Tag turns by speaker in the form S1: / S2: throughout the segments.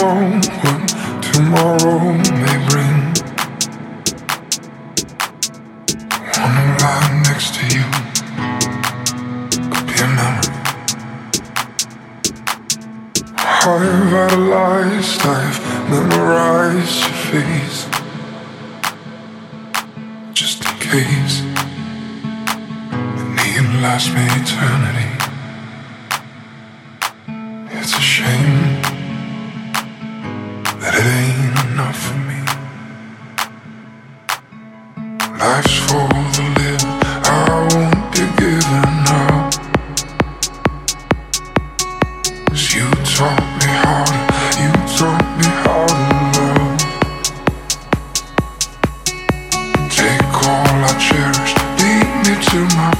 S1: know what tomorrow may bring. Wanna lie next to you could be a memory. I've idolized, I've memorized your face, just in case. And you last me eternity.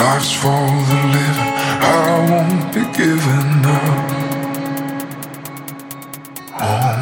S1: Life's for the living, I won't be giving up. Oh.